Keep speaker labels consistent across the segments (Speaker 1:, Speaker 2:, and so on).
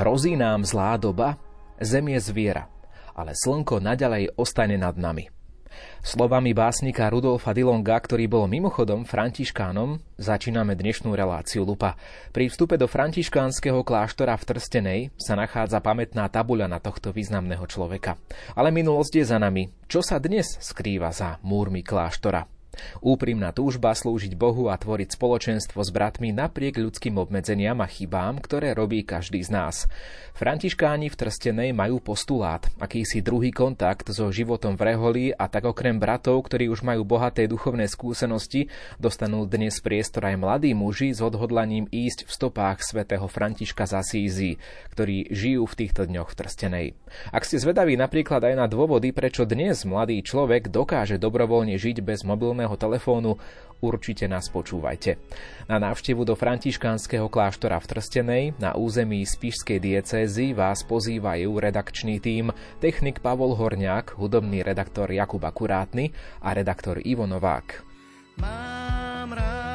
Speaker 1: Hrozí nám zlá doba? Zem je zviera, ale slnko naďalej ostane nad nami. Slovami básnika Rudolfa Dilonga, ktorý bol mimochodom františkánom, začíname dnešnú reláciu Lupa. Pri vstupe do františkánskeho kláštora v Trstenej sa nachádza pamätná tabuľa na tohto významného človeka. Ale minulosť je za nami. Čo sa dnes skrýva za múrmi kláštora? Úprimná túžba slúžiť Bohu a tvoriť spoločenstvo s bratmi napriek ľudským obmedzeniam a chybám, ktoré robí každý z nás. Františkáni v Trstenej majú postulát, akýsi druhý kontakt so životom v Reholi a tak okrem bratov, ktorí už majú bohaté duchovné skúsenosti, dostanú dnes priestor aj mladí muži s odhodlaním ísť v stopách svätého Františka z Asízy, ktorí žijú v týchto dňoch v Trstenej. Ak ste zvedaví napríklad aj na dôvody, prečo dnes mladý človek dokáže dobrovoľne žiť bez mobilného telefónu, určite nás počúvajte. Na návštevu do františkánskeho kláštora v Trstenej na území Spišskej diecézy vás pozývajú redakčný tím technik Pavol Horňák, hudobný redaktor Jakub Akurátny a redaktor Ivo Novák. Mám rád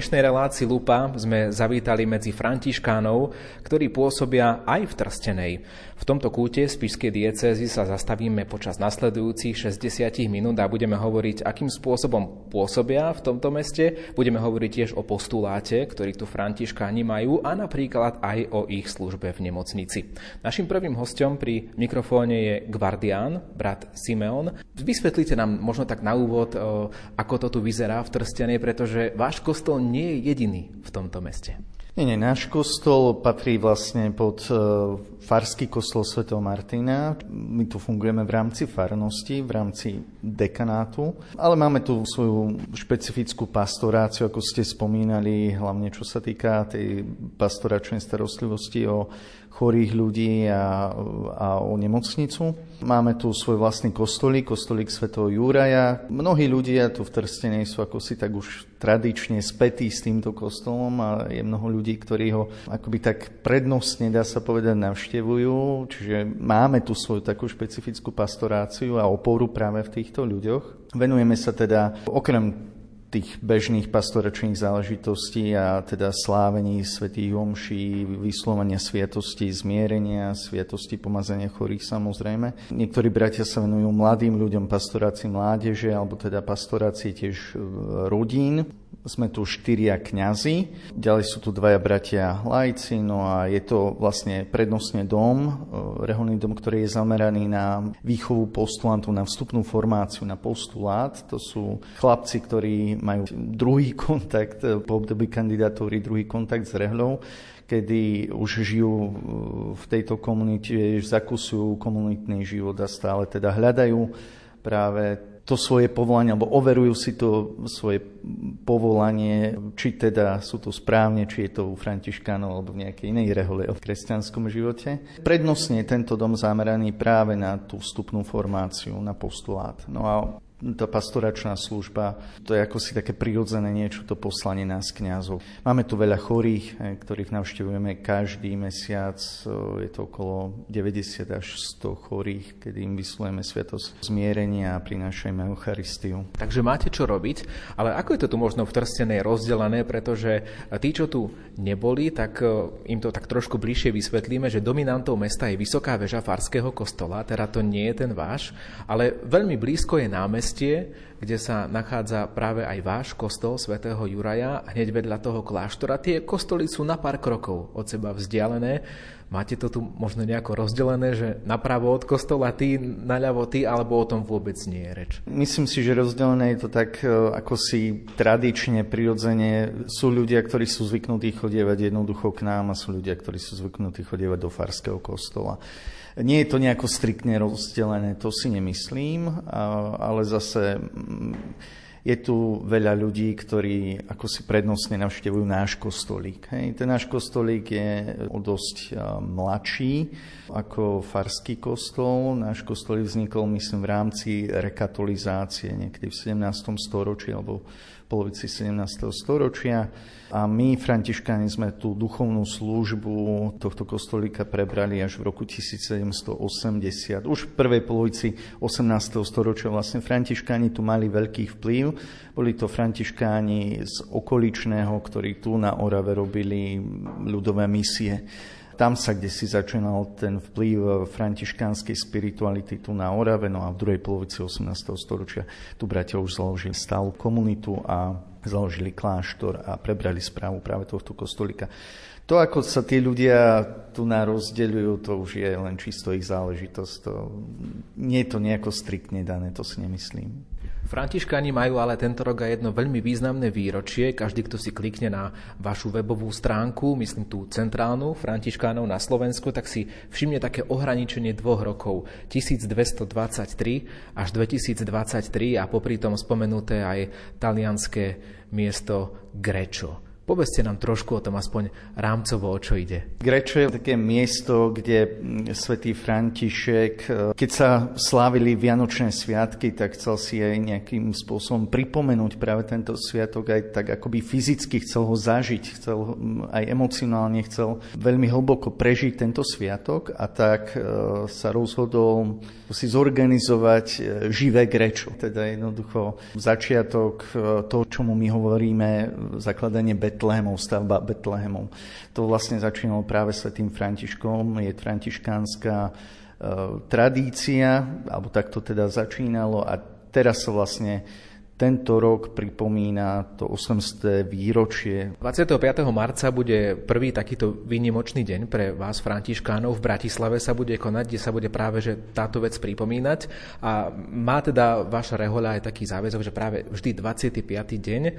Speaker 2: dnešnej relácii Lupa sme zavítali medzi františkánov, ktorí pôsobia aj v Trstenej. V tomto kúte Spišskej diecézy sa zastavíme počas nasledujúcich 60 minút a budeme hovoriť, akým spôsobom pôsobia v tomto meste. Budeme hovoriť tiež o postuláte, ktorý tu františkáni majú a napríklad aj o ich službe v nemocnici. Našim prvým hostom pri mikrofóne je Gvardián, brat Simeon. Vysvetlite nám možno tak na úvod, ako to tu vyzerá v Trstenej, pretože váš kostol nie je jediný v tomto meste.
Speaker 3: Nie, nie, náš kostol patrí vlastne pod uh, farský kostol Sv. Martina. My tu fungujeme v rámci farnosti, v rámci dekanátu, ale máme tu svoju špecifickú pastoráciu, ako ste spomínali, hlavne čo sa týka tej pastoračnej starostlivosti o chorých ľudí a, a o nemocnicu. Máme tu svoj vlastný kostolík, kostolík svätého Júraja. Mnohí ľudia tu v Trstenej sú ako si tak už tradične spätí s týmto kostolom a je mnoho ľudí, ktorí ho akoby tak prednostne, dá sa povedať, navštevujú. Čiže máme tu svoju takú špecifickú pastoráciu a oporu práve v týchto ľuďoch. Venujeme sa teda okrem tých bežných pastoračných záležitostí a teda slávení svätých omší, vyslovania sviatosti, zmierenia, sviatosti pomazania chorých samozrejme. Niektorí bratia sa venujú mladým ľuďom, pastorácii mládeže alebo teda pastorácii tiež e, rodín sme tu štyria kňazi, ďalej sú tu dvaja bratia lajci, no a je to vlastne prednostne dom, e, reholný dom, ktorý je zameraný na výchovu postulantov, na vstupnú formáciu, na postulát. To sú chlapci, ktorí majú druhý kontakt e, po období kandidatúry, druhý kontakt s rehľou kedy už žijú e, v tejto komunite, zakusujú komunitný život a stále teda hľadajú práve to svoje povolanie, alebo overujú si to svoje povolanie, či teda sú to správne, či je to u františkánov alebo v nejakej inej rehole v kresťanskom živote. Prednostne je tento dom zameraný práve na tú vstupnú formáciu, na postulát. No a tá pastoračná služba, to je ako si také prirodzené niečo, to poslanie nás kňazov. Máme tu veľa chorých, eh, ktorých navštevujeme každý mesiac, je to okolo 90 až 100 chorých, kedy im vyslujeme sviatosť zmierenia a prinášajme Eucharistiu.
Speaker 2: Takže máte čo robiť, ale ako je to tu možno v Trstenej rozdelené, pretože tí, čo tu neboli, tak eh, im to tak trošku bližšie vysvetlíme, že dominantou mesta je vysoká väža farského kostola, teda to nie je ten váš, ale veľmi blízko je námestie námestie, kde sa nachádza práve aj váš kostol svätého Juraja, hneď vedľa toho kláštora. Tie kostoly sú na pár krokov od seba vzdialené. Máte to tu možno nejako rozdelené, že napravo od kostola ty, naľavo ty, alebo o tom vôbec nie je reč?
Speaker 3: Myslím si, že rozdelené je to tak, e, ako si tradične, prirodzene sú ľudia, ktorí sú zvyknutí chodievať jednoducho k nám a sú ľudia, ktorí sú zvyknutí chodievať do farského kostola. Nie je to nejako striktne rozdelené, to si nemyslím, ale zase je tu veľa ľudí, ktorí ako si prednostne navštevujú náš kostolík. Hej. Ten náš kostolík je dosť mladší ako farský kostol. Náš kostolík vznikol, myslím, v rámci rekatolizácie niekedy v 17. storočí alebo polovici 17. storočia. A my, františkáni, sme tú duchovnú službu tohto kostolíka prebrali až v roku 1780. Už v prvej polovici 18. storočia vlastne františkáni tu mali veľký vplyv. Boli to františkáni z okoličného, ktorí tu na Orave robili ľudové misie tam sa kde si začínal ten vplyv františkánskej spirituality tu na Orave, no a v druhej polovici 18. storočia tu bratia už založili stálu komunitu a založili kláštor a prebrali správu práve tohto kostolika. To, ako sa tí ľudia tu na rozdeľujú, to už je len čisto ich záležitosť. To, nie je to nejako striktne dané, to si nemyslím.
Speaker 2: Františkáni majú ale tento rok aj jedno veľmi významné výročie. Každý, kto si klikne na vašu webovú stránku, myslím tú centrálnu Františkánov na Slovensku, tak si všimne také ohraničenie dvoch rokov 1223 až 2023 a popri tom spomenuté aj talianské miesto Grečo. Povedzte nám trošku o tom aspoň rámcovo, o čo ide.
Speaker 3: Grečo je také miesto, kde svätý František, e, keď sa slávili Vianočné sviatky, tak chcel si aj nejakým spôsobom pripomenúť práve tento sviatok, aj tak akoby fyzicky chcel ho zažiť, chcel aj emocionálne chcel veľmi hlboko prežiť tento sviatok a tak e, sa rozhodol si zorganizovať e, živé grečo. Teda jednoducho začiatok toho, čomu my hovoríme, zakladanie Betlehemov, stavba Betlehemov. To vlastne začínalo práve svetým Františkom, je františkánska e, tradícia, alebo tak to teda začínalo a teraz sa vlastne tento rok pripomína to 800. výročie.
Speaker 2: 25. marca bude prvý takýto výnimočný deň pre vás, Františkánov. V Bratislave sa bude konať, kde sa bude práve že táto vec pripomínať. A má teda vaša rehoľa aj taký záväzok, že práve vždy 25. deň e,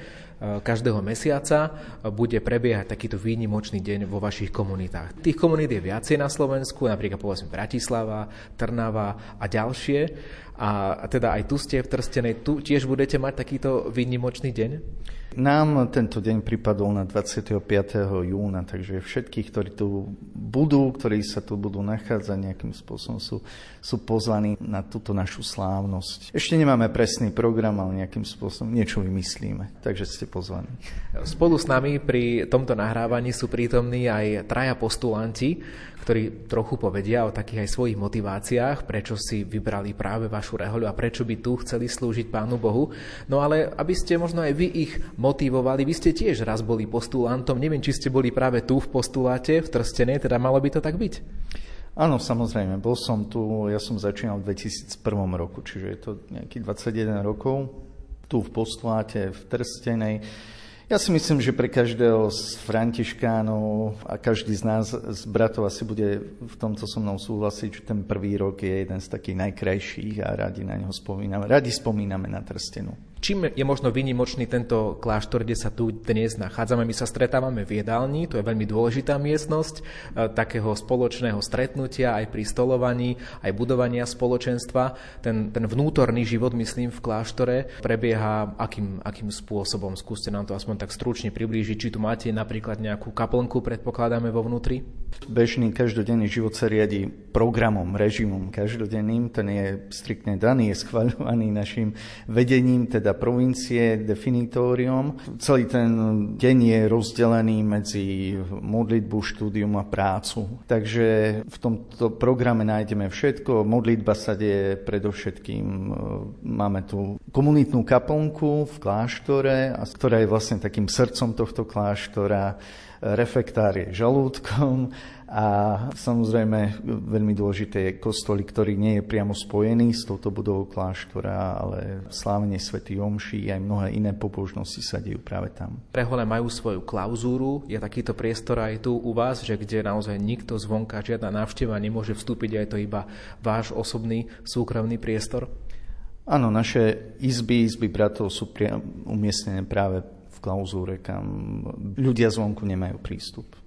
Speaker 2: každého mesiaca bude prebiehať takýto výnimočný deň vo vašich komunitách. Tých komunít je viacej na Slovensku, napríklad povedzme Bratislava, Trnava a ďalšie. A teda aj tu ste v Trstenej, tu tiež budete mať takýto výnimočný deň?
Speaker 3: Nám tento deň pripadol na 25. júna, takže všetkých, ktorí tu budú, ktorí sa tu budú nachádzať nejakým spôsobom, sú, sú pozvaní na túto našu slávnosť. Ešte nemáme presný program, ale nejakým spôsobom niečo vymyslíme, takže ste pozvaní.
Speaker 2: Spolu s nami pri tomto nahrávaní sú prítomní aj traja postulanti, ktorí trochu povedia o takých aj svojich motiváciách, prečo si vybrali práve vašu rehoľu a prečo by tu chceli slúžiť Pánu Bohu. No ale aby ste možno aj vy ich motivovali, vy ste tiež raz boli postulantom, neviem, či ste boli práve tu v postuláte, v Trstenej, teda malo by to tak byť?
Speaker 3: Áno, samozrejme, bol som tu, ja som začínal v 2001 roku, čiže je to nejakých 21 rokov, tu v postuláte, v Trstenej. Ja si myslím, že pre každého z Františkánov a každý z nás, z bratov asi bude v tomto so mnou súhlasiť, že ten prvý rok je jeden z takých najkrajších a radi na neho spomíname. Radi spomíname na Trstenu.
Speaker 2: Čím je možno vynimočný tento kláštor, kde sa tu dnes nachádzame? My sa stretávame v jedálni, to je veľmi dôležitá miestnosť e, takého spoločného stretnutia aj pri stolovaní, aj budovania spoločenstva. Ten, ten vnútorný život, myslím, v kláštore prebieha akým, akým spôsobom? Skúste nám to aspoň tak stručne priblížiť. Či tu máte napríklad nejakú kaplnku, predpokladáme vo vnútri?
Speaker 3: Bežný každodenný život sa riadi programom, režimom každodenným. Ten je striktne daný, je schvaľovaný našim vedením, teda teda provincie definitórium. Celý ten deň je rozdelený medzi modlitbu, štúdium a prácu. Takže v tomto programe nájdeme všetko. Modlitba sa deje predovšetkým, e, máme tu komunitnú kaplnku v kláštore, ktorá je vlastne takým srdcom tohto kláštora refektár je žalúdkom a samozrejme veľmi dôležité je kostolík, ktorý nie je priamo spojený s touto budovou kláštora, ale slávenie svätý Omši aj mnohé iné pobožnosti sa dejú práve tam.
Speaker 2: Prehole majú svoju klauzúru, je takýto priestor aj tu u vás, že kde naozaj nikto zvonka, žiadna návšteva nemôže vstúpiť, a je to iba váš osobný súkromný priestor?
Speaker 3: Áno, naše izby, izby bratov sú umiestnené práve klauzúre, kam ľudia zvonku nemajú prístup.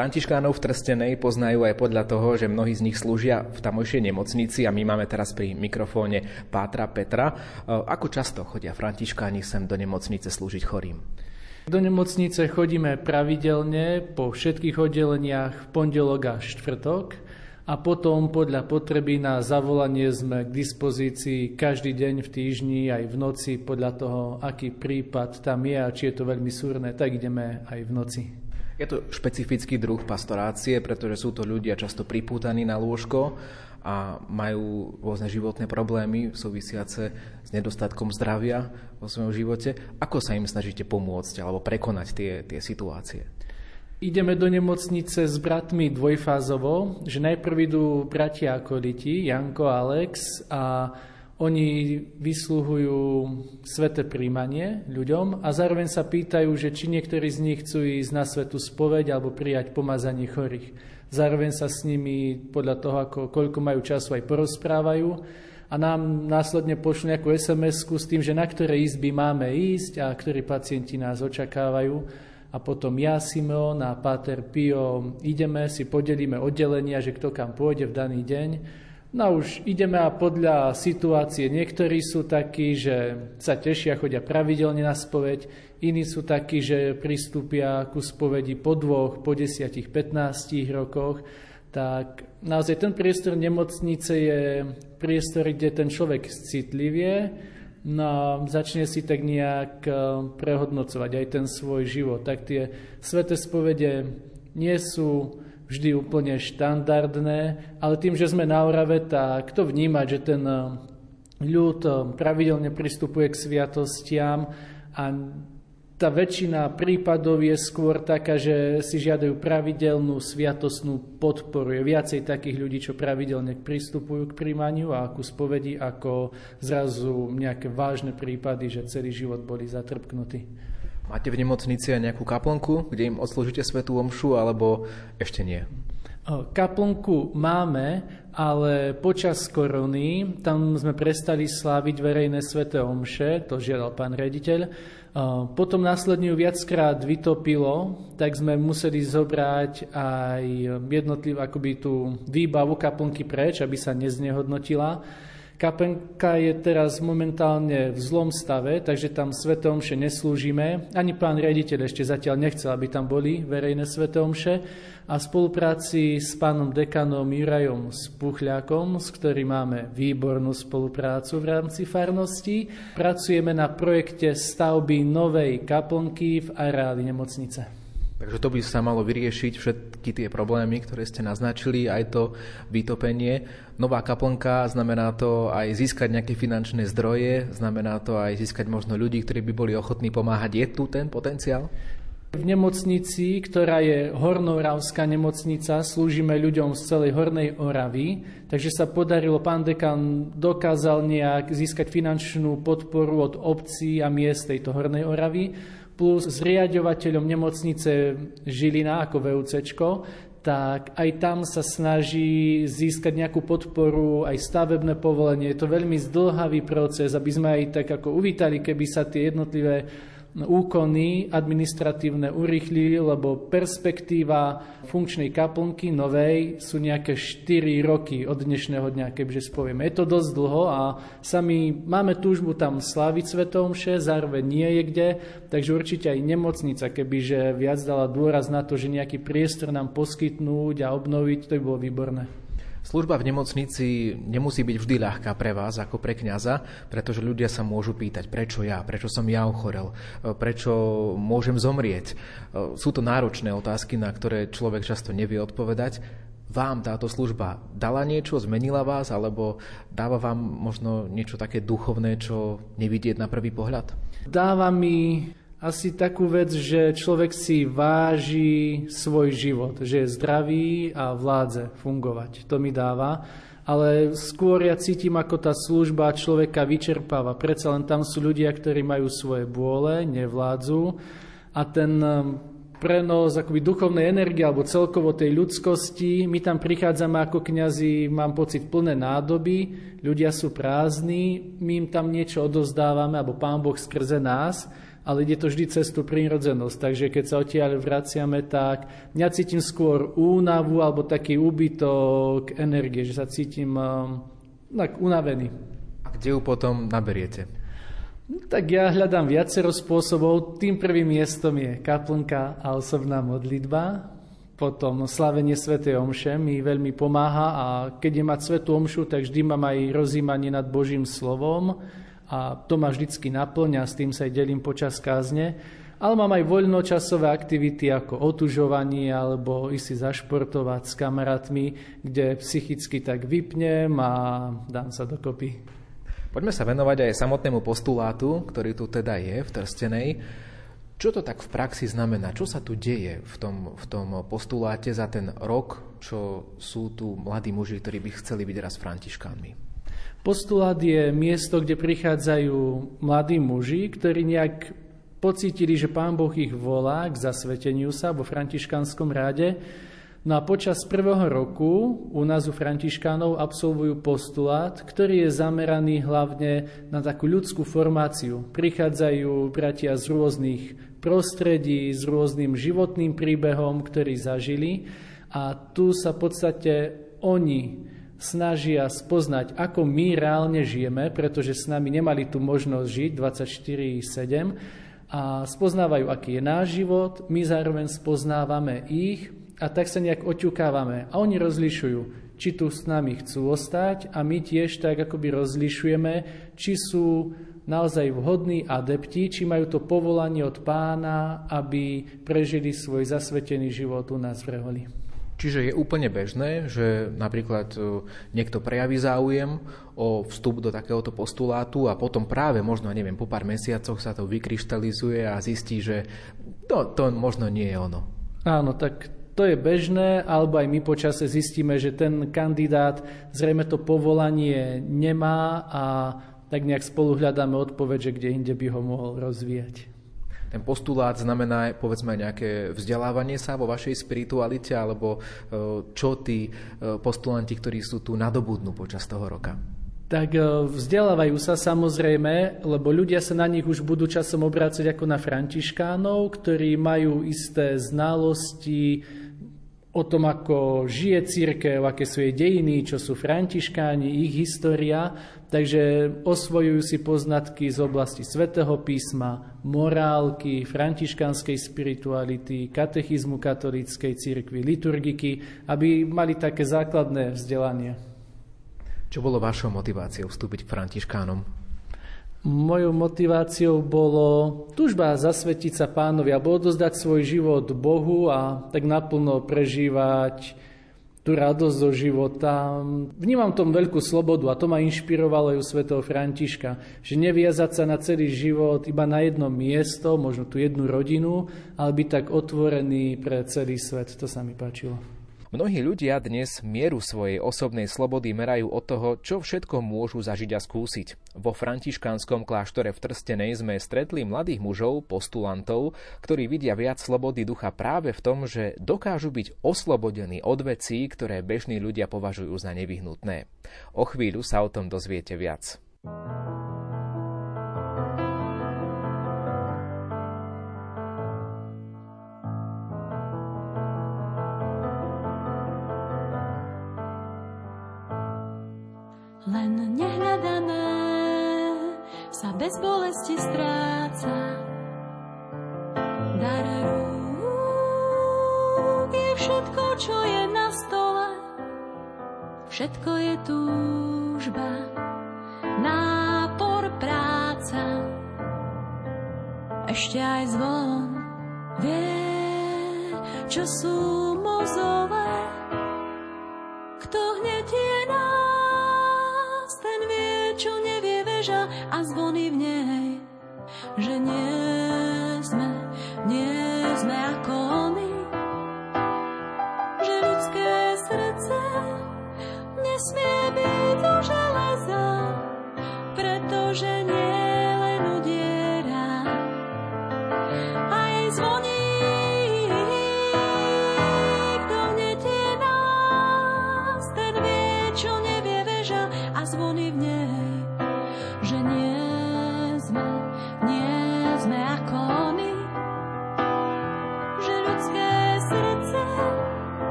Speaker 2: Františkánov v Trstenej poznajú aj podľa toho, že mnohí z nich slúžia v tamojšej nemocnici a my máme teraz pri mikrofóne Pátra Petra. E, ako často chodia Františkáni sem do nemocnice slúžiť chorým?
Speaker 4: Do nemocnice chodíme pravidelne po všetkých oddeleniach v pondelok a štvrtok a potom podľa potreby na zavolanie sme k dispozícii každý deň v týždni aj v noci podľa toho, aký prípad tam je a či je to veľmi súrne, tak ideme aj v noci.
Speaker 2: Je to špecifický druh pastorácie, pretože sú to ľudia často pripútaní na lôžko a majú rôzne životné problémy súvisiace s nedostatkom zdravia vo svojom živote. Ako sa im snažíte pomôcť alebo prekonať tie, tie situácie?
Speaker 4: Ideme do nemocnice s bratmi dvojfázovo, že najprv idú bratia akoliti, Janko a Alex a oni vysluhujú sveté príjmanie ľuďom a zároveň sa pýtajú, že či niektorí z nich chcú ísť na svetu spoveď alebo prijať pomazanie chorých. Zároveň sa s nimi podľa toho, ako, koľko majú času, aj porozprávajú a nám následne pošlú nejakú sms s tým, že na ktoré izby máme ísť a ktorí pacienti nás očakávajú. A potom ja, Simeon a Páter Pio ideme, si podelíme oddelenia, že kto kam pôjde v daný deň No už ideme a podľa situácie niektorí sú takí, že sa tešia, chodia pravidelne na spoveď, iní sú takí, že pristúpia ku spovedi po dvoch, po desiatich, 15 rokoch, tak naozaj ten priestor nemocnice je priestor, kde ten človek citlivie, no začne si tak nejak eh, prehodnocovať aj ten svoj život. Tak tie sveté spovede nie sú vždy úplne štandardné, ale tým, že sme na Orave, tak to vnímať, že ten eh, ľud eh, pravidelne pristupuje k sviatostiam a tá väčšina prípadov je skôr taká, že si žiadajú pravidelnú sviatosnú podporu. Je viacej takých ľudí, čo pravidelne pristupujú k príjmaniu a ku spovedi, ako zrazu nejaké vážne prípady, že celý život boli zatrpknutí.
Speaker 2: Máte v nemocnici aj nejakú kaplnku, kde im odslúžite svetú omšu, alebo ešte nie?
Speaker 4: Kaplnku máme, ale počas korony tam sme prestali sláviť verejné sveté omše, to žiadal pán rediteľ. Potom následne ju viackrát vytopilo, tak sme museli zobrať aj jednotlivé akoby tú výbavu kaplnky preč, aby sa neznehodnotila. Kapenka je teraz momentálne v zlom stave, takže tam svetomše neslúžime. Ani pán riaditeľ ešte zatiaľ nechcel, aby tam boli verejné svetomše. A v spolupráci s pánom dekanom Jurajom Spuchľakom, s ktorým máme výbornú spoluprácu v rámci farnosti, pracujeme na projekte stavby novej kaplnky v areáli nemocnice.
Speaker 2: Takže to by sa malo vyriešiť všetky tie problémy, ktoré ste naznačili, aj to vytopenie. Nová kaplnka znamená to aj získať nejaké finančné zdroje, znamená to aj získať možno ľudí, ktorí by boli ochotní pomáhať. Je tu ten potenciál?
Speaker 4: V nemocnici, ktorá je Hornoravská nemocnica, slúžime ľuďom z celej Hornej Oravy, takže sa podarilo, pán dekan dokázal nejak získať finančnú podporu od obcí a miest tejto Hornej Oravy plus s riadovateľom nemocnice Žilina ako VUCčko, tak aj tam sa snaží získať nejakú podporu, aj stavebné povolenie. Je to veľmi zdlhavý proces, aby sme aj tak ako uvítali, keby sa tie jednotlivé úkony administratívne urýchlili, lebo perspektíva funkčnej kaplnky novej sú nejaké 4 roky od dnešného dňa, kebyže spovieme. Je to dosť dlho a sami máme túžbu tam slaviť svetomše, zároveň nie je kde, takže určite aj nemocnica, kebyže viac dala dôraz na to, že nejaký priestor nám poskytnúť a obnoviť, to by bolo výborné.
Speaker 2: Služba v nemocnici nemusí byť vždy ľahká pre vás ako pre kňaza, pretože ľudia sa môžu pýtať, prečo ja, prečo som ja ochorel, prečo môžem zomrieť. Sú to náročné otázky, na ktoré človek často nevie odpovedať. Vám táto služba dala niečo, zmenila vás, alebo dáva vám možno niečo také duchovné, čo nevidieť na prvý pohľad?
Speaker 4: Dáva mi asi takú vec, že človek si váži svoj život, že je zdravý a vládze fungovať. To mi dáva. Ale skôr ja cítim, ako tá služba človeka vyčerpáva. Predsa len tam sú ľudia, ktorí majú svoje bôle, nevládzu a ten prenos akoby duchovnej energie alebo celkovo tej ľudskosti. My tam prichádzame ako kňazi, mám pocit, plné nádoby, ľudia sú prázdni, my im tam niečo odozdávame, alebo Pán Boh skrze nás, ale ide to vždy cez tú prírodzenosť. Takže keď sa odtiaľ vraciame, tak ja cítim skôr únavu alebo taký úbytok energie, že sa cítim um, tak unavený.
Speaker 2: A kde ju potom naberiete?
Speaker 4: Tak ja hľadám viacero spôsobov. Tým prvým miestom je kaplnka a osobná modlitba. Potom slavenie Sv. Omše mi veľmi pomáha a keď je mať Svetú Omšu, tak vždy mám aj rozímanie nad Božím slovom a to ma vždycky naplňa, s tým sa aj delím počas kázne. Ale mám aj voľnočasové aktivity ako otužovanie alebo ísť si zašportovať s kamarátmi, kde psychicky tak vypnem a dám sa dokopy.
Speaker 2: Poďme sa venovať aj samotnému postulátu, ktorý tu teda je v Trstenej. Čo to tak v praxi znamená? Čo sa tu deje v tom, v tom postuláte za ten rok, čo sú tu mladí muži, ktorí by chceli byť raz františkánmi?
Speaker 4: Postulát je miesto, kde prichádzajú mladí muži, ktorí nejak pocítili, že Pán Boh ich volá k zasveteniu sa vo františkánskom ráde No a počas prvého roku u nás u Františkánov absolvujú postulát, ktorý je zameraný hlavne na takú ľudskú formáciu. Prichádzajú bratia z rôznych prostredí, s rôznym životným príbehom, ktorý zažili a tu sa v podstate oni snažia spoznať, ako my reálne žijeme, pretože s nami nemali tú možnosť žiť 24-7 a spoznávajú, aký je náš život, my zároveň spoznávame ich a tak sa nejak oťukávame. A oni rozlišujú, či tu s nami chcú ostať a my tiež tak akoby rozlišujeme, či sú naozaj vhodní adepti, či majú to povolanie od pána, aby prežili svoj zasvetený život u nás v Reholi.
Speaker 2: Čiže je úplne bežné, že napríklad e, niekto prejaví záujem o vstup do takéhoto postulátu a potom práve možno, neviem, po pár mesiacoch sa to vykryštalizuje a zistí, že to, to možno nie je ono.
Speaker 4: Áno, tak to je bežné, alebo aj my počase zistíme, že ten kandidát zrejme to povolanie nemá a tak nejak spolu hľadáme odpoveď, že kde inde by ho mohol rozvíjať.
Speaker 2: Ten postulát znamená, povedzme, nejaké vzdelávanie sa vo vašej spiritualite, alebo e, čo tí e, postulanti, ktorí sú tu, nadobudnú počas toho roka?
Speaker 4: tak e, vzdelávajú sa samozrejme, lebo ľudia sa na nich už budú časom obrácať ako na františkánov, ktorí majú isté znalosti, o tom, ako žije církev, aké sú jej dejiny, čo sú františkáni, ich história, takže osvojujú si poznatky z oblasti svätého písma, morálky, františkánskej spirituality, katechizmu katolíckej církvy, liturgiky, aby mali také základné vzdelanie.
Speaker 2: Čo bolo vašou motiváciou vstúpiť k františkánom?
Speaker 4: Mojou motiváciou bolo tužba zasvetiť sa pánovi alebo odozdať svoj život Bohu a tak naplno prežívať tú radosť zo života. Vnímam tom veľkú slobodu a to ma inšpirovalo aj u svätého Františka, že neviazať sa na celý život iba na jedno miesto, možno tú jednu rodinu, ale byť tak otvorený pre celý svet. To sa mi páčilo.
Speaker 2: Mnohí ľudia dnes mieru svojej osobnej slobody merajú od toho, čo všetko môžu zažiť a skúsiť. Vo františkánskom kláštore v Trstenej sme stretli mladých mužov, postulantov, ktorí vidia viac slobody ducha práve v tom, že dokážu byť oslobodení od vecí, ktoré bežní ľudia považujú za nevyhnutné. O chvíľu sa o tom dozviete viac.
Speaker 5: Sa bez bolesti stráca. Dar rúk je všetko, čo je na stole, všetko je túžba, nápor, práca, ešte aj zvon vie, čo sú mozové, kto hneď je a zvony v nej, že nie sme, nie sme ako oni, že ľudské srdce nesmie byť zo železa, pretože nie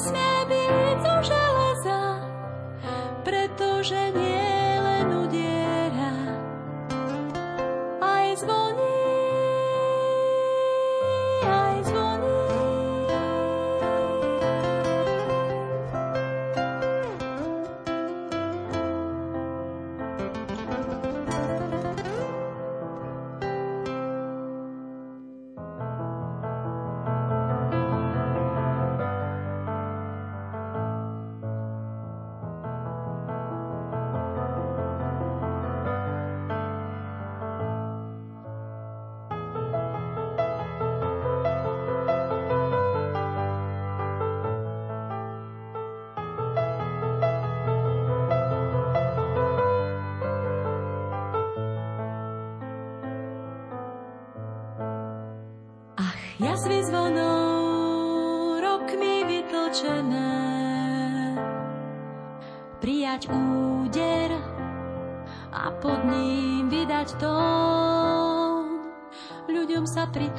Speaker 5: nesmie byť zo železa, pretože nie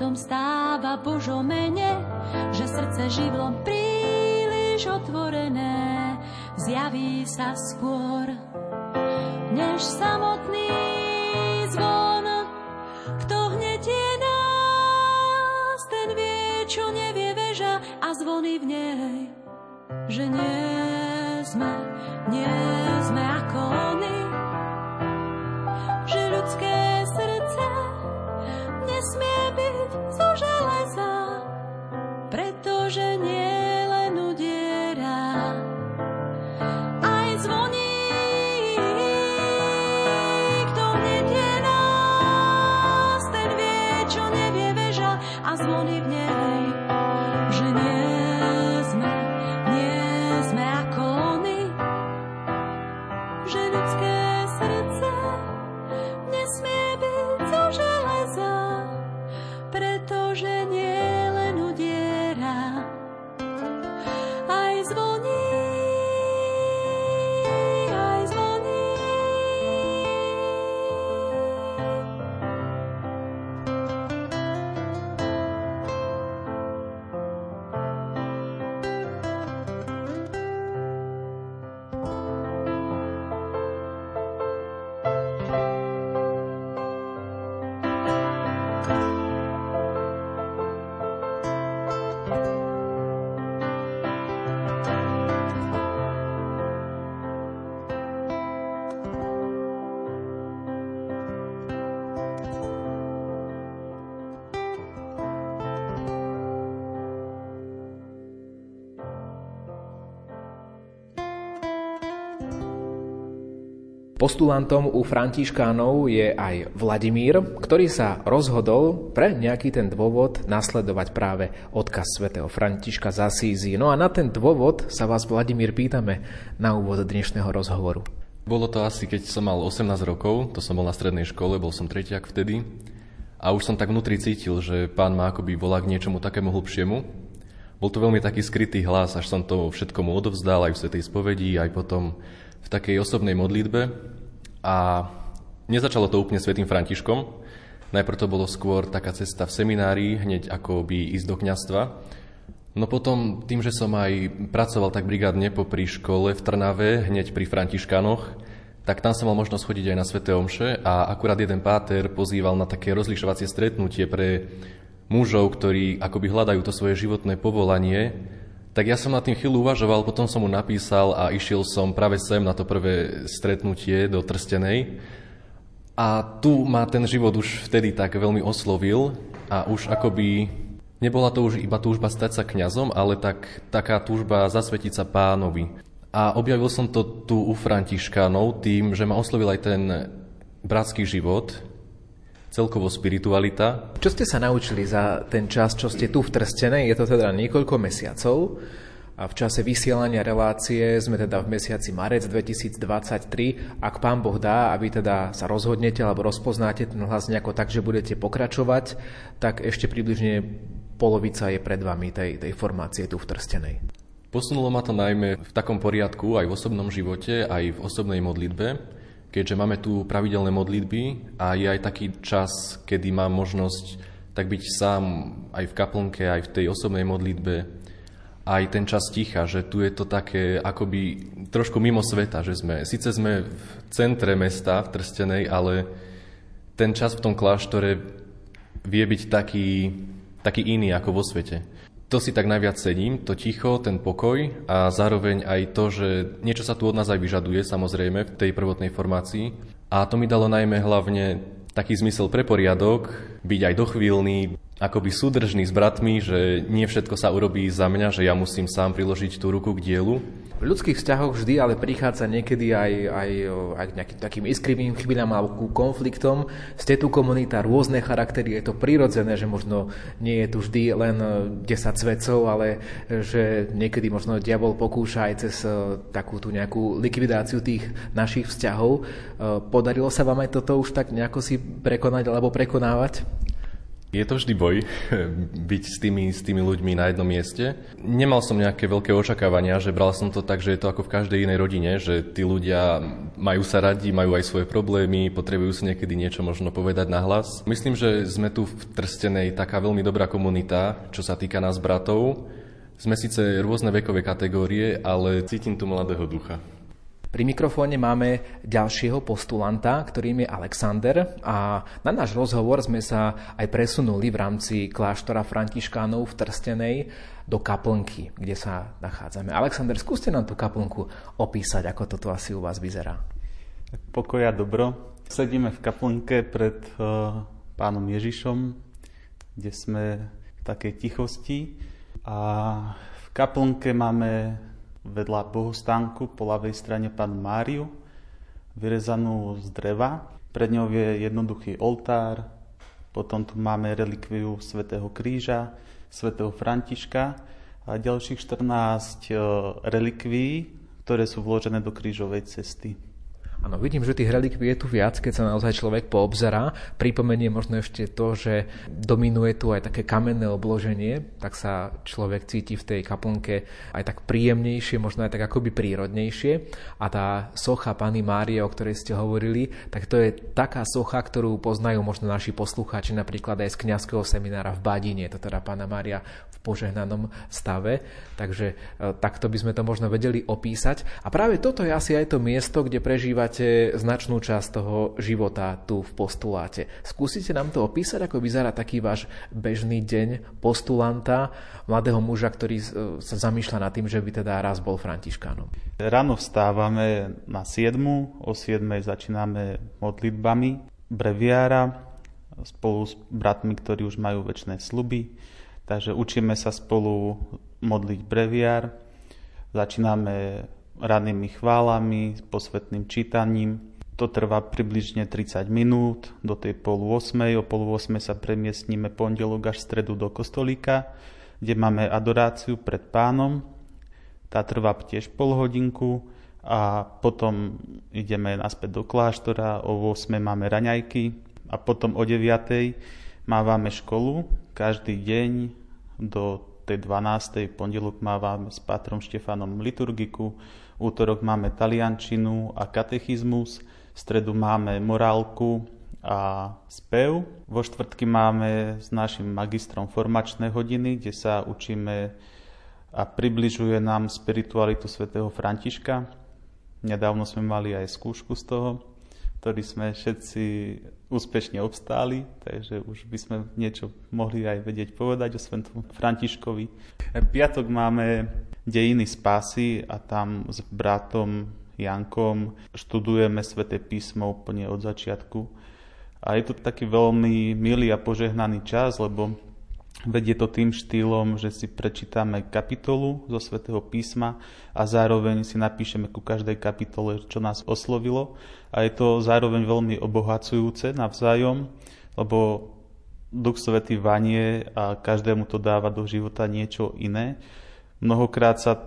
Speaker 5: sa pritom stáva Božo mene, že srdce živlom príliš otvorené zjaví sa skôr, než samotný
Speaker 2: Postulantom u Františkánov je aj Vladimír, ktorý sa rozhodol pre nejaký ten dôvod nasledovať práve odkaz svätého Františka z Asízy. No a na ten dôvod sa vás, Vladimír, pýtame na úvod dnešného rozhovoru.
Speaker 6: Bolo to asi, keď som mal 18 rokov, to som bol na strednej škole, bol som tretiak vtedy. A už som tak vnútri cítil, že pán ma akoby volá k niečomu takému hlbšiemu. Bol to veľmi taký skrytý hlas, až som to všetkomu odovzdal, aj v Svetej spovedi, aj potom v takej osobnej modlitbe. A nezačalo to úplne Svetým Františkom. Najprv to bolo skôr taká cesta v seminárii, hneď ako by ísť do kňastva. No potom, tým, že som aj pracoval tak brigádne popri škole v Trnave, hneď pri Františkanoch, tak tam som mal možnosť chodiť aj na Svete Omše a akurát jeden páter pozýval na také rozlišovacie stretnutie pre mužov, ktorí akoby hľadajú to svoje životné povolanie, tak ja som na tým chvíľu uvažoval, potom som mu napísal a išiel som práve sem na to prvé stretnutie do Trstenej. A tu ma ten život už vtedy tak veľmi oslovil a už akoby nebola to už iba túžba stať sa kňazom, ale tak, taká túžba zasvetiť sa pánovi. A objavil som to tu u Františkánov tým, že ma oslovil aj ten bratský život, celkovo spiritualita.
Speaker 2: Čo ste sa naučili za ten čas, čo ste tu v Trstenej? Je to teda niekoľko mesiacov. A v čase vysielania relácie sme teda v mesiaci marec 2023. Ak pán Boh dá, aby teda sa rozhodnete alebo rozpoznáte ten hlas nejako tak, že budete pokračovať, tak ešte približne polovica je pred vami tej, tej formácie tu v Trstenej.
Speaker 6: Posunulo ma to najmä v takom poriadku aj v osobnom živote, aj v osobnej modlitbe, keďže máme tu pravidelné modlitby a je aj taký čas, kedy mám možnosť tak byť sám aj v kaplnke, aj v tej osobnej modlitbe, aj ten čas ticha, že tu je to také akoby trošku mimo sveta, že sme, síce sme v centre mesta, v Trstenej, ale ten čas v tom kláštore vie byť taký, taký iný ako vo svete. To si tak najviac cením, to ticho, ten pokoj a zároveň aj to, že niečo sa tu od nás aj vyžaduje, samozrejme, v tej prvotnej formácii. A to mi dalo najmä hlavne taký zmysel pre poriadok, byť aj dochvíľný, akoby súdržný s bratmi, že nie všetko sa urobí za mňa, že ja musím sám priložiť tú ruku k dielu.
Speaker 2: V ľudských vzťahoch vždy ale prichádza niekedy aj, aj, aj nejakým takým iskrivým chvíľam alebo ku konfliktom. Ste tu komunita, rôzne charaktery, je to prirodzené, že možno nie je tu vždy len 10 svedcov, ale že niekedy možno diabol pokúša aj cez e, takú tú nejakú likvidáciu tých našich vzťahov. E, podarilo sa vám aj toto už tak nejako si prekonať alebo prekonávať?
Speaker 6: Je to vždy boj byť s tými, s tými ľuďmi na jednom mieste. Nemal som nejaké veľké očakávania, že bral som to tak, že je to ako v každej inej rodine, že tí ľudia majú sa radi, majú aj svoje problémy, potrebujú si niekedy niečo možno povedať na hlas. Myslím, že sme tu v Trstenej taká veľmi dobrá komunita, čo sa týka nás bratov. Sme síce rôzne vekové kategórie, ale cítim tu mladého ducha.
Speaker 2: Pri mikrofóne máme ďalšieho postulanta, ktorým je Alexander a na náš rozhovor sme sa aj presunuli v rámci kláštora Františkánov v Trstenej do kaplnky, kde sa nachádzame. Alexander, skúste nám tú kaplnku opísať, ako toto asi u vás vyzerá.
Speaker 7: Pokoja dobro. Sedíme v kaplnke pred uh, pánom Ježišom, kde sme v takej tichosti a v kaplnke máme vedľa bohostánku po ľavej strane pán Máriu, vyrezanú z dreva. Pred ňou je jednoduchý oltár, potom tu máme relikviu svätého Kríža, svätého Františka a ďalších 14 e, relikví, ktoré sú vložené do krížovej cesty.
Speaker 2: Áno, vidím, že tých relikví je tu viac, keď sa naozaj človek poobzerá. Pripomenie možno ešte to, že dominuje tu aj také kamenné obloženie, tak sa človek cíti v tej kaplnke aj tak príjemnejšie, možno aj tak akoby prírodnejšie. A tá socha Pany Márie, o ktorej ste hovorili, tak to je taká socha, ktorú poznajú možno naši poslucháči napríklad aj z kňazského seminára v Badine, to teda Pána Mária požehnanom stave. Takže e, takto by sme to možno vedeli opísať. A práve toto je asi aj to miesto, kde prežívate značnú časť toho života tu v postuláte. Skúsite nám to opísať, ako vyzerá taký váš bežný deň postulanta, mladého muža, ktorý e, sa zamýšľa nad tým, že by teda raz bol františkánom.
Speaker 7: Ráno vstávame na 7, o 7 začíname modlitbami breviára spolu s bratmi, ktorí už majú väčšie sluby. Takže učíme sa spolu modliť breviár. Začíname rannými chválami, posvetným čítaním. To trvá približne 30 minút do tej polu 8. O polu 8. sa premiestníme pondelok až stredu do kostolíka, kde máme adoráciu pred pánom. Tá trvá tiež pol hodinku a potom ideme naspäť do kláštora. O 8. máme raňajky a potom o 9. mávame školu každý deň do tej 12. pondelok mávame s Pátrom Štefanom liturgiku, útorok máme taliančinu a katechizmus, v stredu máme morálku a spev. Vo štvrtky máme s našim magistrom formačné hodiny, kde sa učíme a približuje nám spiritualitu svätého Františka. Nedávno sme mali aj skúšku z toho, ktorý sme všetci úspešne obstáli, takže už by sme niečo mohli aj vedieť povedať o svetom Františkovi. Piatok máme dejiny spásy a tam s bratom Jankom študujeme sväté písmo úplne od začiatku. A je to taký veľmi milý a požehnaný čas, lebo vedie to tým štýlom, že si prečítame kapitolu zo svätého písma a zároveň si napíšeme ku každej kapitole, čo nás oslovilo. A je to zároveň veľmi obohacujúce navzájom, lebo Duch Svetý vanie a každému to dáva do života niečo iné Mnohokrát sa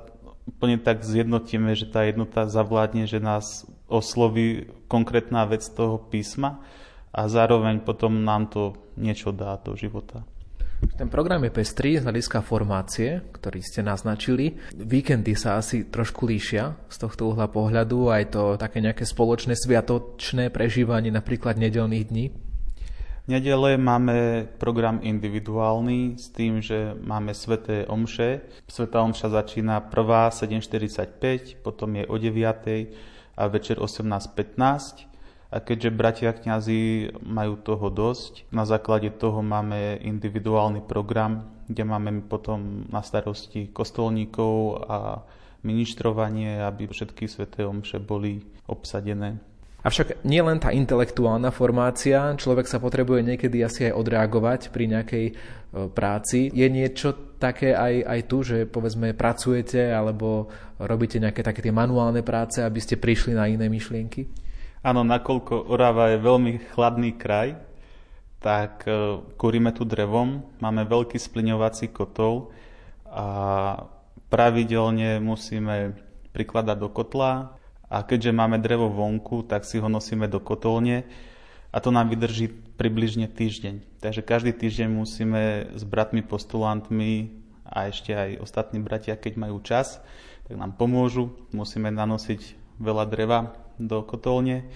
Speaker 7: úplne tak zjednotíme, že tá jednota zavládne, že nás osloví konkrétna vec toho písma a zároveň potom nám to niečo dá do života.
Speaker 2: Ten program je pestrý z hľadiska formácie, ktorý ste naznačili. Víkendy sa asi trošku líšia z tohto uhla pohľadu, aj to také nejaké spoločné sviatočné prežívanie napríklad nedelných dní.
Speaker 7: V nedele máme program individuálny s tým, že máme sveté omše. Svetá omša začína prvá 7.45, potom je o 9. a večer 18.15. A keďže bratia kňazi majú toho dosť, na základe toho máme individuálny program, kde máme potom na starosti kostolníkov a ministrovanie, aby všetky sveté omše boli obsadené.
Speaker 2: Avšak nie len tá intelektuálna formácia, človek sa potrebuje niekedy asi aj odreagovať pri nejakej e, práci. Je niečo také aj, aj tu, že povedzme pracujete alebo robíte nejaké také tie manuálne práce, aby ste prišli na iné myšlienky?
Speaker 7: Áno, nakoľko Orava je veľmi chladný kraj, tak e, kúrime tu drevom, máme veľký splňovací kotol a pravidelne musíme prikladať do kotla a keďže máme drevo vonku, tak si ho nosíme do kotolne a to nám vydrží približne týždeň. Takže každý týždeň musíme s bratmi postulantmi a ešte aj ostatní bratia, keď majú čas, tak nám pomôžu. Musíme nanosiť veľa dreva do kotolne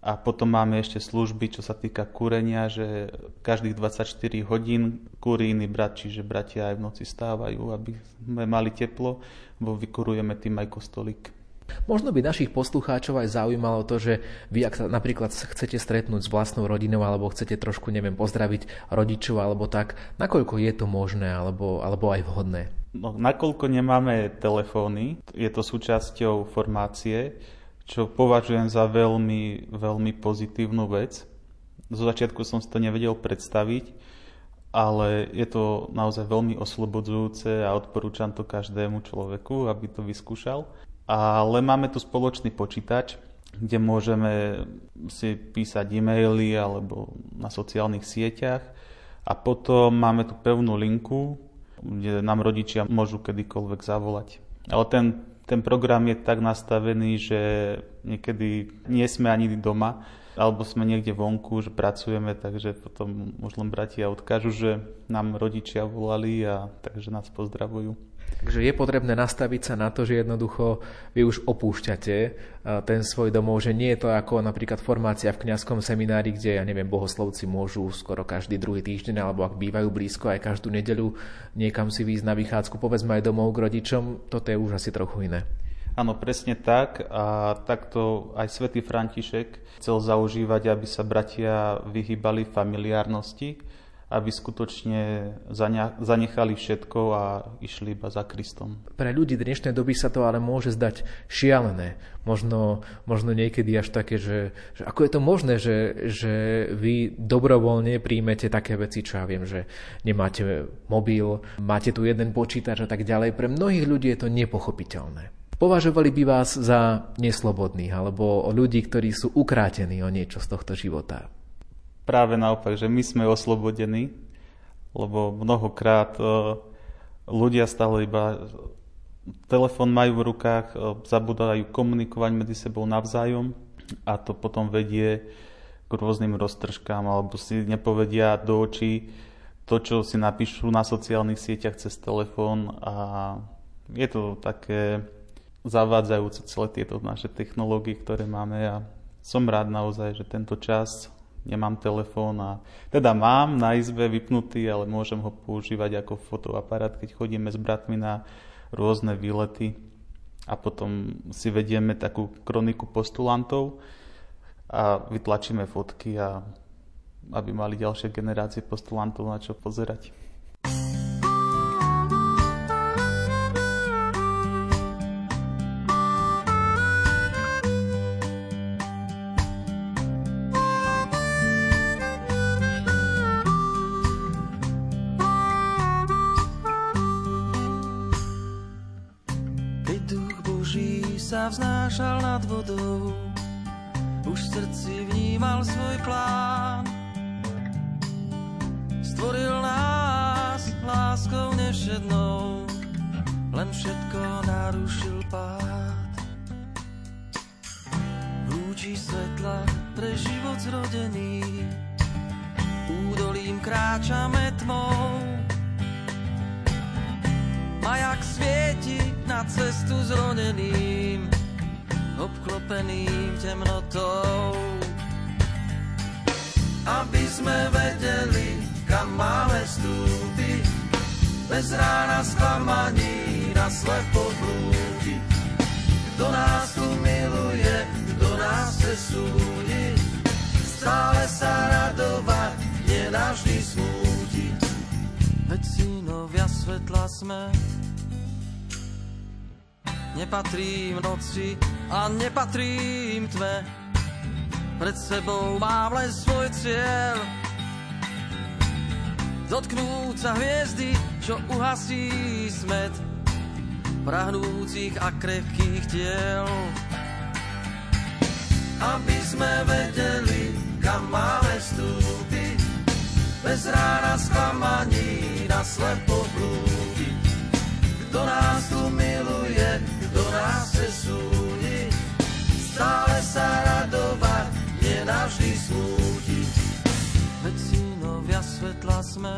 Speaker 7: a potom máme ešte služby, čo sa týka kúrenia, že každých 24 hodín kúri iný brat, čiže bratia aj v noci stávajú, aby sme mali teplo, bo vykurujeme tým aj kostolík.
Speaker 2: Možno by našich poslucháčov aj zaujímalo to, že vy, ak sa napríklad chcete stretnúť s vlastnou rodinou alebo chcete trošku, neviem, pozdraviť rodičov alebo tak, nakoľko je to možné alebo, alebo aj vhodné?
Speaker 7: No, nakoľko nemáme telefóny, je to súčasťou formácie, čo považujem za veľmi, veľmi pozitívnu vec. Zo začiatku som si to nevedel predstaviť, ale je to naozaj veľmi oslobodzujúce a odporúčam to každému človeku, aby to vyskúšal. Ale máme tu spoločný počítač, kde môžeme si písať e-maily alebo na sociálnych sieťach. A potom máme tu pevnú linku, kde nám rodičia môžu kedykoľvek zavolať. Ale ten, ten program je tak nastavený, že niekedy nie sme ani doma, alebo sme niekde vonku, že pracujeme, takže potom už len bratia odkážu, že nám rodičia volali a takže nás pozdravujú.
Speaker 2: Takže je potrebné nastaviť sa na to, že jednoducho vy už opúšťate eh, ten svoj domov, že nie je to ako napríklad formácia v kňazskom seminári, kde, ja neviem, bohoslovci môžu skoro každý druhý týždeň, alebo ak bývajú blízko aj každú nedeľu niekam si výjsť na vychádzku, povedzme aj domov k rodičom, toto je už asi trochu iné.
Speaker 7: Áno, presne tak. A takto aj svätý František chcel zaužívať, aby sa bratia vyhýbali familiárnosti aby skutočne zanechali všetko a išli iba za Kristom.
Speaker 2: Pre ľudí dnešnej doby sa to ale môže zdať šialené. Možno, možno niekedy až také, že, že ako je to možné, že, že vy dobrovoľne príjmete také veci, čo ja viem, že nemáte mobil, máte tu jeden počítač a tak ďalej. Pre mnohých ľudí je to nepochopiteľné. Považovali by vás za neslobodných alebo ľudí, ktorí sú ukrátení o niečo z tohto života
Speaker 7: práve naopak, že my sme oslobodení, lebo mnohokrát e, ľudia stále iba telefón majú v rukách, e, zabudajú komunikovať medzi sebou navzájom a to potom vedie k rôznym roztržkám alebo si nepovedia do očí to, čo si napíšu na sociálnych sieťach cez telefón a je to také zavádzajúce celé tieto naše technológie, ktoré máme a som rád naozaj, že tento čas nemám telefón a teda mám na izbe vypnutý, ale môžem ho používať ako fotoaparát, keď chodíme s bratmi na rôzne výlety a potom si vedieme takú kroniku postulantov a vytlačíme fotky a aby mali ďalšie generácie postulantov na čo pozerať.
Speaker 1: Vznášal nad vodou, už v srdci vnímal svoj plán. Stvoril nás láskou nevšednou, len v narušil pád. Lúči svetla pre život zrodený, údolím kráčame tmou. Majak svieti na cestu zroneným, obklopeným temnotou. Aby sme vedeli, kam máme stúpiť, bez rána sklamaní na slepo blúdi. Kto nás tu miluje, kto nás chce súdiť, stále sa radovať, nenavždy smútiť. Veď synovia svetla sme, nepatrím noci a nepatrím tme. Pred sebou mám len svoj cieľ, dotknúť sa hviezdy, čo uhasí smet prahnúcich a krehkých tiel. Aby sme vedeli, kam máme vstúpiť, bez rána sklamaní na slepo blúdi. Kto nás tu miluje, stále sa radovať, nenavždy smútiť. Veď synovia svetla sme,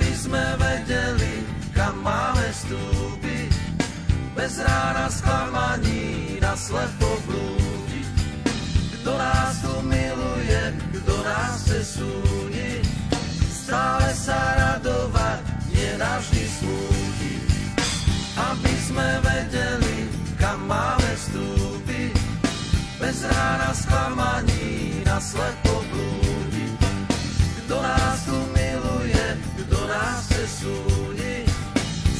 Speaker 1: Aby sme vedeli, kam máme vstúpiť, bez rána sklamaní na slepo blúdi. Kto nás tu miluje, kto nás chce súdiť, stále sa radovať, nenavždy smútiť. Aby sme vedeli, kam máme vstúpiť, bez rána sklamaní na slepo súdiť,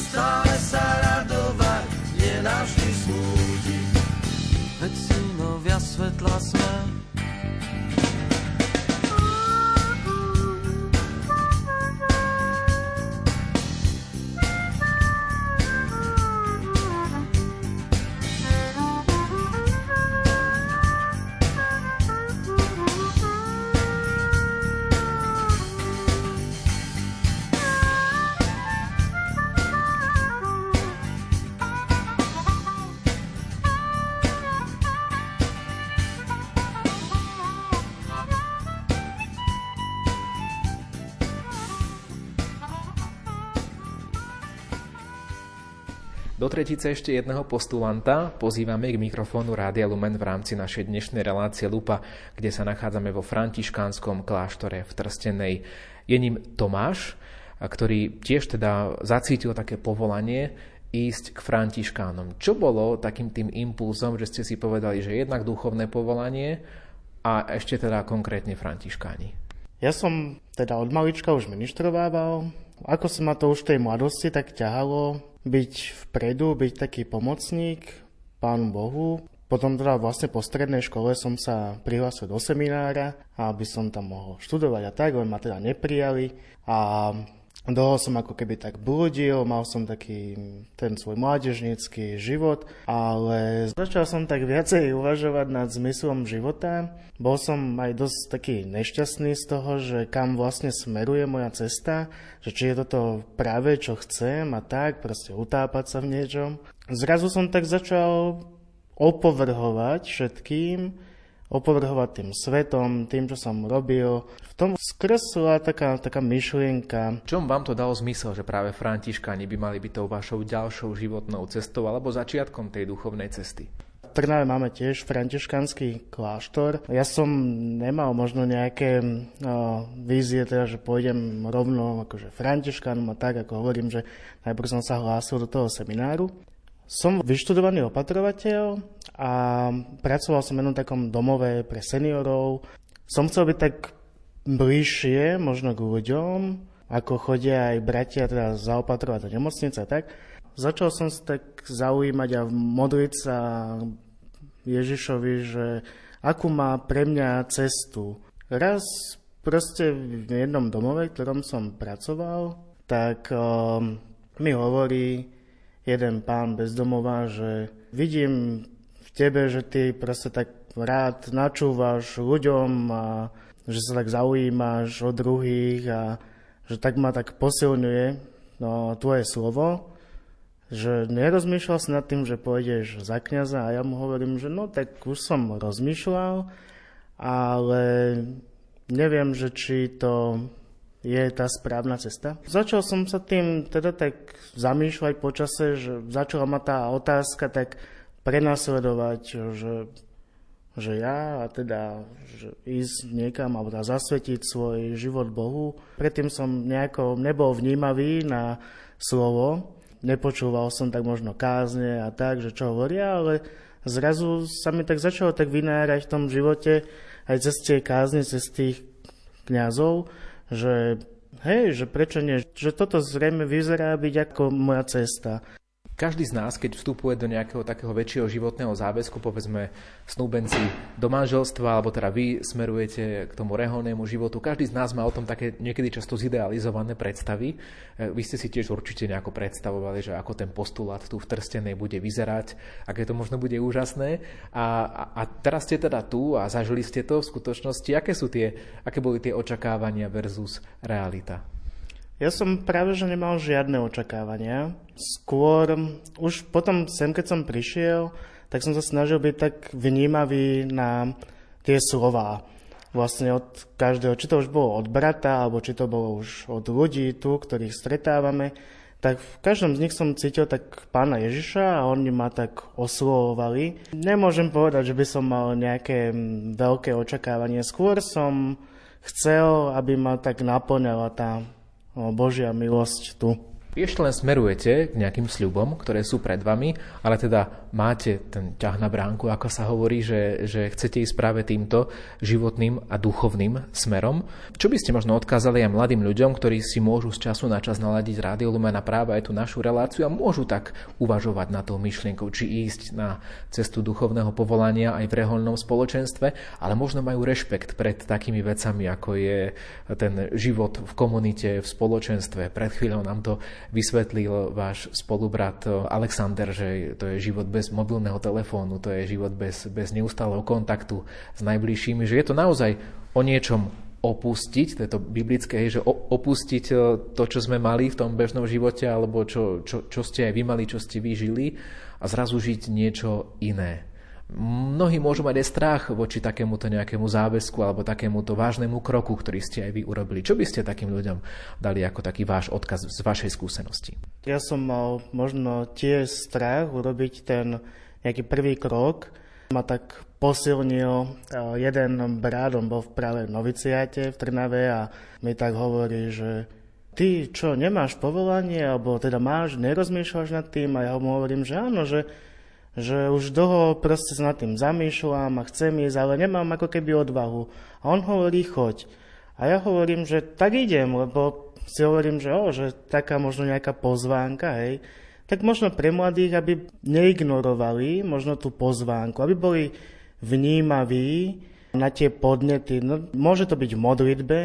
Speaker 1: stále sa radovať, nenavždy smútiť. Veď synovia
Speaker 2: tretice ešte jedného postulanta pozývame k mikrofónu Rádia Lumen v rámci našej dnešnej relácie Lupa, kde sa nachádzame vo františkánskom kláštore v Trstenej. Je ním Tomáš, ktorý tiež teda zacítil také povolanie ísť k františkánom. Čo bolo takým tým impulzom, že ste si povedali, že jednak duchovné povolanie a ešte teda konkrétne františkáni?
Speaker 8: Ja som teda od malička už ministrovával. Ako sa ma to už v tej mladosti tak ťahalo byť vpredu, byť taký pomocník Pánu Bohu. Potom teda vlastne po strednej škole som sa prihlásil do seminára, aby som tam mohol študovať a tak, len ma teda neprijali. A dlho som ako keby tak blúdil, mal som taký ten svoj mládežnícky život, ale začal som tak viacej uvažovať nad zmyslom života. Bol som aj dosť taký nešťastný z toho, že kam vlastne smeruje moja cesta, že či je toto práve čo chcem a tak, proste utápať sa v niečom. Zrazu som tak začal opovrhovať všetkým, opovrhovať tým svetom, tým, čo som robil. V tom skresla taká, taká myšlienka.
Speaker 2: Čom vám to dalo zmysel, že práve františkáni by mali byť tou vašou ďalšou životnou cestou alebo začiatkom tej duchovnej cesty?
Speaker 8: Trnave máme tiež františkanský kláštor. Ja som nemal možno nejaké uh, vízie, teda, že pôjdem rovno akože františkanom a tak, ako hovorím, že najprv som sa hlásil do toho semináru. Som vyštudovaný opatrovateľ a pracoval som v jednom takom domove pre seniorov. Som chcel byť tak bližšie možno k ľuďom, ako chodia aj bratia teda zaopatrovať do nemocnice a tak. Začal som sa tak zaujímať a modliť sa Ježišovi, že akú má pre mňa cestu. Raz proste v jednom domove, v ktorom som pracoval, tak um, mi hovorí jeden pán bezdomová, že vidím v tebe, že ty proste tak rád načúvaš ľuďom a že sa tak zaujímaš o druhých a že tak ma tak posilňuje. No, tvoje slovo že nerozmýšľal si nad tým, že pôjdeš za kniaza a ja mu hovorím, že no tak už som rozmýšľal, ale neviem, že či to je tá správna cesta. Začal som sa tým teda tak zamýšľať počase, že začala ma tá otázka tak prenasledovať, že, že ja a teda že ísť niekam alebo teda zasvetiť svoj život Bohu. Predtým som nejako nebol vnímavý na slovo, nepočúval som tak možno kázne a tak, že čo hovoria, ale zrazu sa mi tak začalo tak vynárať v tom živote aj cez tie kázne, cez tých kňazov, že hej, že prečo nie, že toto zrejme vyzerá byť ako moja cesta.
Speaker 2: Každý z nás, keď vstupuje do nejakého takého väčšieho životného záväzku, povedzme snúbenci do manželstva, alebo teda vy smerujete k tomu reholnému životu, každý z nás má o tom také niekedy často zidealizované predstavy. E, vy ste si tiež určite nejako predstavovali, že ako ten postulát tu v Trstenej bude vyzerať, aké to možno bude úžasné. A, a, a teraz ste teda tu a zažili ste to v skutočnosti. Aké, sú tie, aké boli tie očakávania versus realita?
Speaker 8: Ja som práve, že nemal žiadne očakávania. Skôr, už potom sem, keď som prišiel, tak som sa snažil byť tak vnímavý na tie slova. Vlastne od každého, či to už bolo od brata, alebo či to bolo už od ľudí tu, ktorých stretávame, tak v každom z nich som cítil tak pána Ježiša a oni ma tak oslovovali. Nemôžem povedať, že by som mal nejaké veľké očakávanie. Skôr som chcel, aby ma tak naplňala tá Božia milosť tu.
Speaker 2: Ešte len smerujete k nejakým sľubom, ktoré sú pred vami, ale teda máte ten ťah na bránku, ako sa hovorí, že, že chcete ísť práve týmto životným a duchovným smerom. Čo by ste možno odkázali aj mladým ľuďom, ktorí si môžu z času na čas naladiť Rádio Lumena práve aj tú našu reláciu a môžu tak uvažovať na tou myšlienkou, či ísť na cestu duchovného povolania aj v reholnom spoločenstve, ale možno majú rešpekt pred takými vecami, ako je ten život v komunite, v spoločenstve. Pred chvíľou nám to vysvetlil váš spolubrat Alexander, že to je život bez mobilného telefónu, to je život bez, bez neustáleho kontaktu s najbližšími, že je to naozaj o niečom opustiť, to je to biblické, že opustiť e, to, čo sme mali v tom bežnom živote, alebo čo, čo, čo ste aj vy mali, čo ste vyžili a zrazu žiť niečo iné. Mnohí môžu mať aj strach voči takémuto nejakému záväzku alebo takémuto vážnemu kroku, ktorý ste aj vy urobili. Čo by ste takým ľuďom dali ako taký váš odkaz z vašej skúsenosti?
Speaker 8: Ja som mal možno tiež strach urobiť ten nejaký prvý krok. Ma tak posilnil eh, jeden brat, on bol v práve noviciáte v Trnave a mi tak hovorí, že ty čo, nemáš povolanie, alebo teda máš, nerozmýšľaš nad tým a ja mu hovorím, že áno, že že už dlho proste sa nad tým zamýšľam a chcem ísť, ale nemám ako keby odvahu. A on hovorí, choď. A ja hovorím, že tak idem, lebo si hovorím, že, o, že taká možno nejaká pozvánka, hej, tak možno pre mladých, aby neignorovali možno tú pozvánku, aby boli vnímaví na tie podnety. No, môže to byť v modlitbe,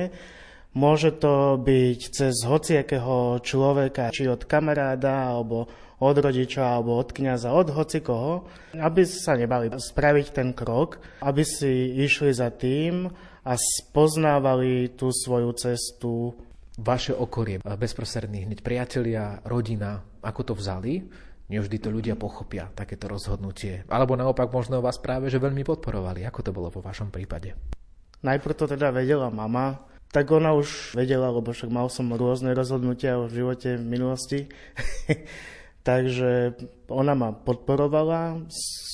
Speaker 8: môže to byť cez hociakého človeka, či od kamaráda, alebo od rodiča alebo od kniaza, od hoci koho, aby sa nebali spraviť ten krok, aby si išli za tým a spoznávali tú svoju cestu.
Speaker 2: Vaše okolie, bezprostrední hneď priatelia, rodina, ako to vzali? Nevždy to ľudia pochopia, takéto rozhodnutie. Alebo naopak možno vás práve, že veľmi podporovali. Ako to bolo vo vašom prípade?
Speaker 8: Najprv to teda vedela mama, tak ona už vedela, lebo však mal som rôzne rozhodnutia v živote v minulosti. takže ona ma podporovala.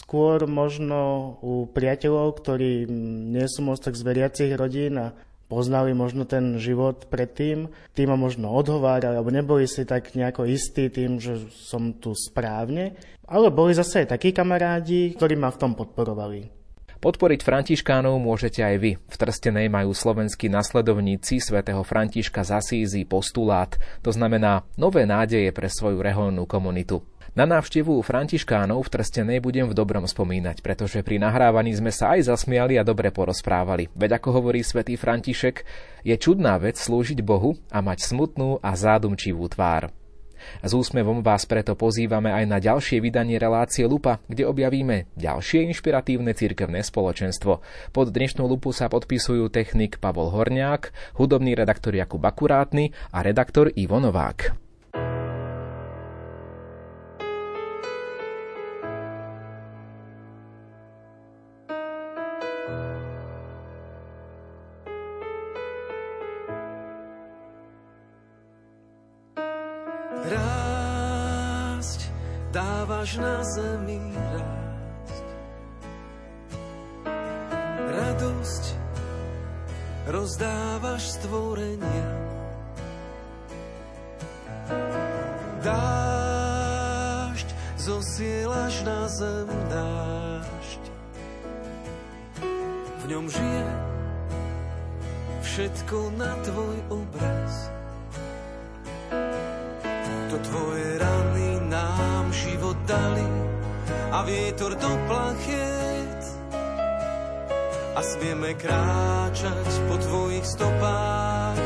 Speaker 8: Skôr možno u priateľov, ktorí nie sú moc tak z veriacich rodín a poznali možno ten život predtým, tým ma možno odhovárali, alebo neboli si tak nejako istí tým, že som tu správne. Ale boli zase aj takí kamarádi, ktorí ma v tom podporovali.
Speaker 2: Podporiť Františkánov môžete aj vy. V Trstenej majú slovenskí nasledovníci svätého Františka z Asízy postulát, to znamená nové nádeje pre svoju reholnú komunitu. Na návštevu Františkánov v Trstenej budem v dobrom spomínať, pretože pri nahrávaní sme sa aj zasmiali a dobre porozprávali. Veď ako hovorí svätý František, je čudná vec slúžiť Bohu a mať smutnú a zádumčivú tvár. S úsmevom vás preto pozývame aj na ďalšie vydanie relácie Lupa, kde objavíme ďalšie inšpiratívne cirkevné spoločenstvo. Pod dnešnú lupu sa podpisujú technik Pavol Horniák, hudobný redaktor Jakub Akurátny a redaktor Ivo Novák.
Speaker 1: Dávaš na zemi rásť. Radosť rozdávaš stvorenia. Dášť zosielaš na zem dášť. V ňom žije všetko na tvoj obraz. To tvoje rany dali a vietor do plachiet a smieme kráčať po tvojich stopách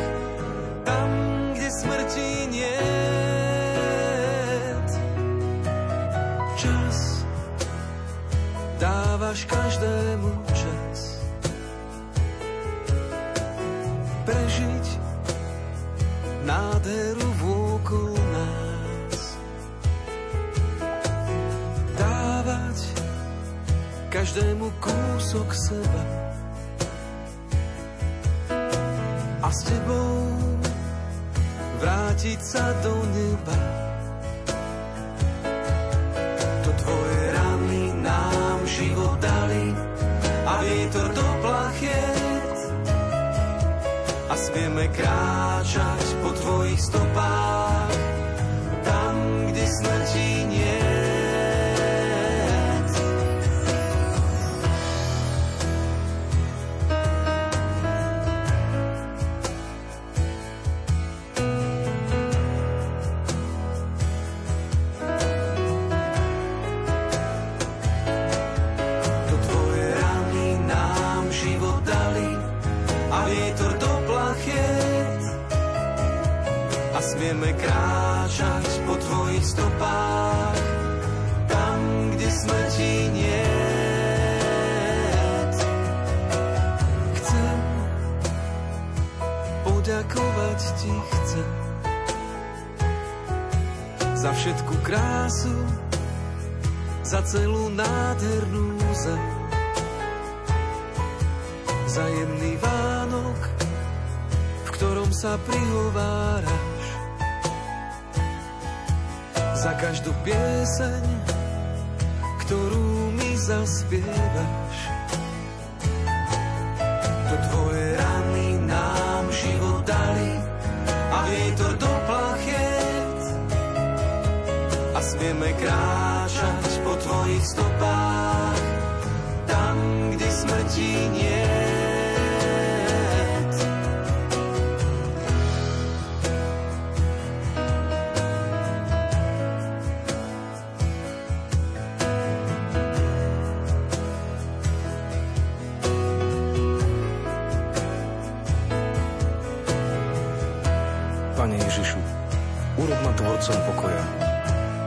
Speaker 1: kúsok seba. A s tebou vrátiť sa do neba. To tvoje rany nám život dali a vietor do plachiet. A smieme kráčať po tvojich stopách krásu, za celú nádhernú zem za jemný Vánok, v ktorom sa prihováraš. Za každú pieseň, ktorú mi zaspievaš. To tvoje rany tvojich stopách tam, kde smrti nie.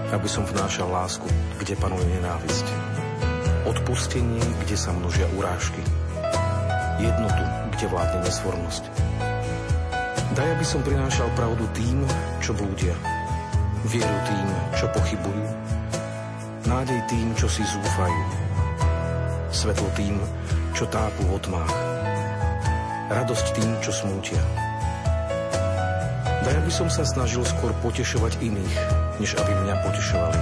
Speaker 9: Aby som vnášal lásku, kde panuje nenávisť. Odpustenie, kde sa množia urážky. Jednotu, kde vládne nesvornosť. Daj, aby som prinášal pravdu tým, čo blúdia. Vieru tým, čo pochybujú. Nádej tým, čo si zúfajú. Svetlo tým, čo tápu v tmách. Radosť tým, čo smútia. Daj, aby som sa snažil skôr potešovať iných, než aby mňa potešovali.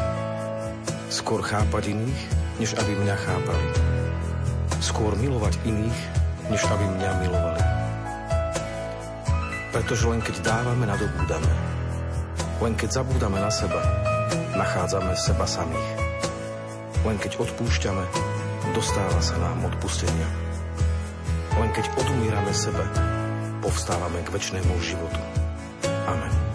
Speaker 9: Skôr chápať iných, než aby mňa chápali. Skôr milovať iných, než aby mňa milovali. Pretože len keď dávame, nadobúdame. Len keď zabúdame na seba, nachádzame seba samých. Len keď odpúšťame, dostáva sa nám odpustenia. Len keď odumírame sebe, povstávame k väčšnému životu. Amen.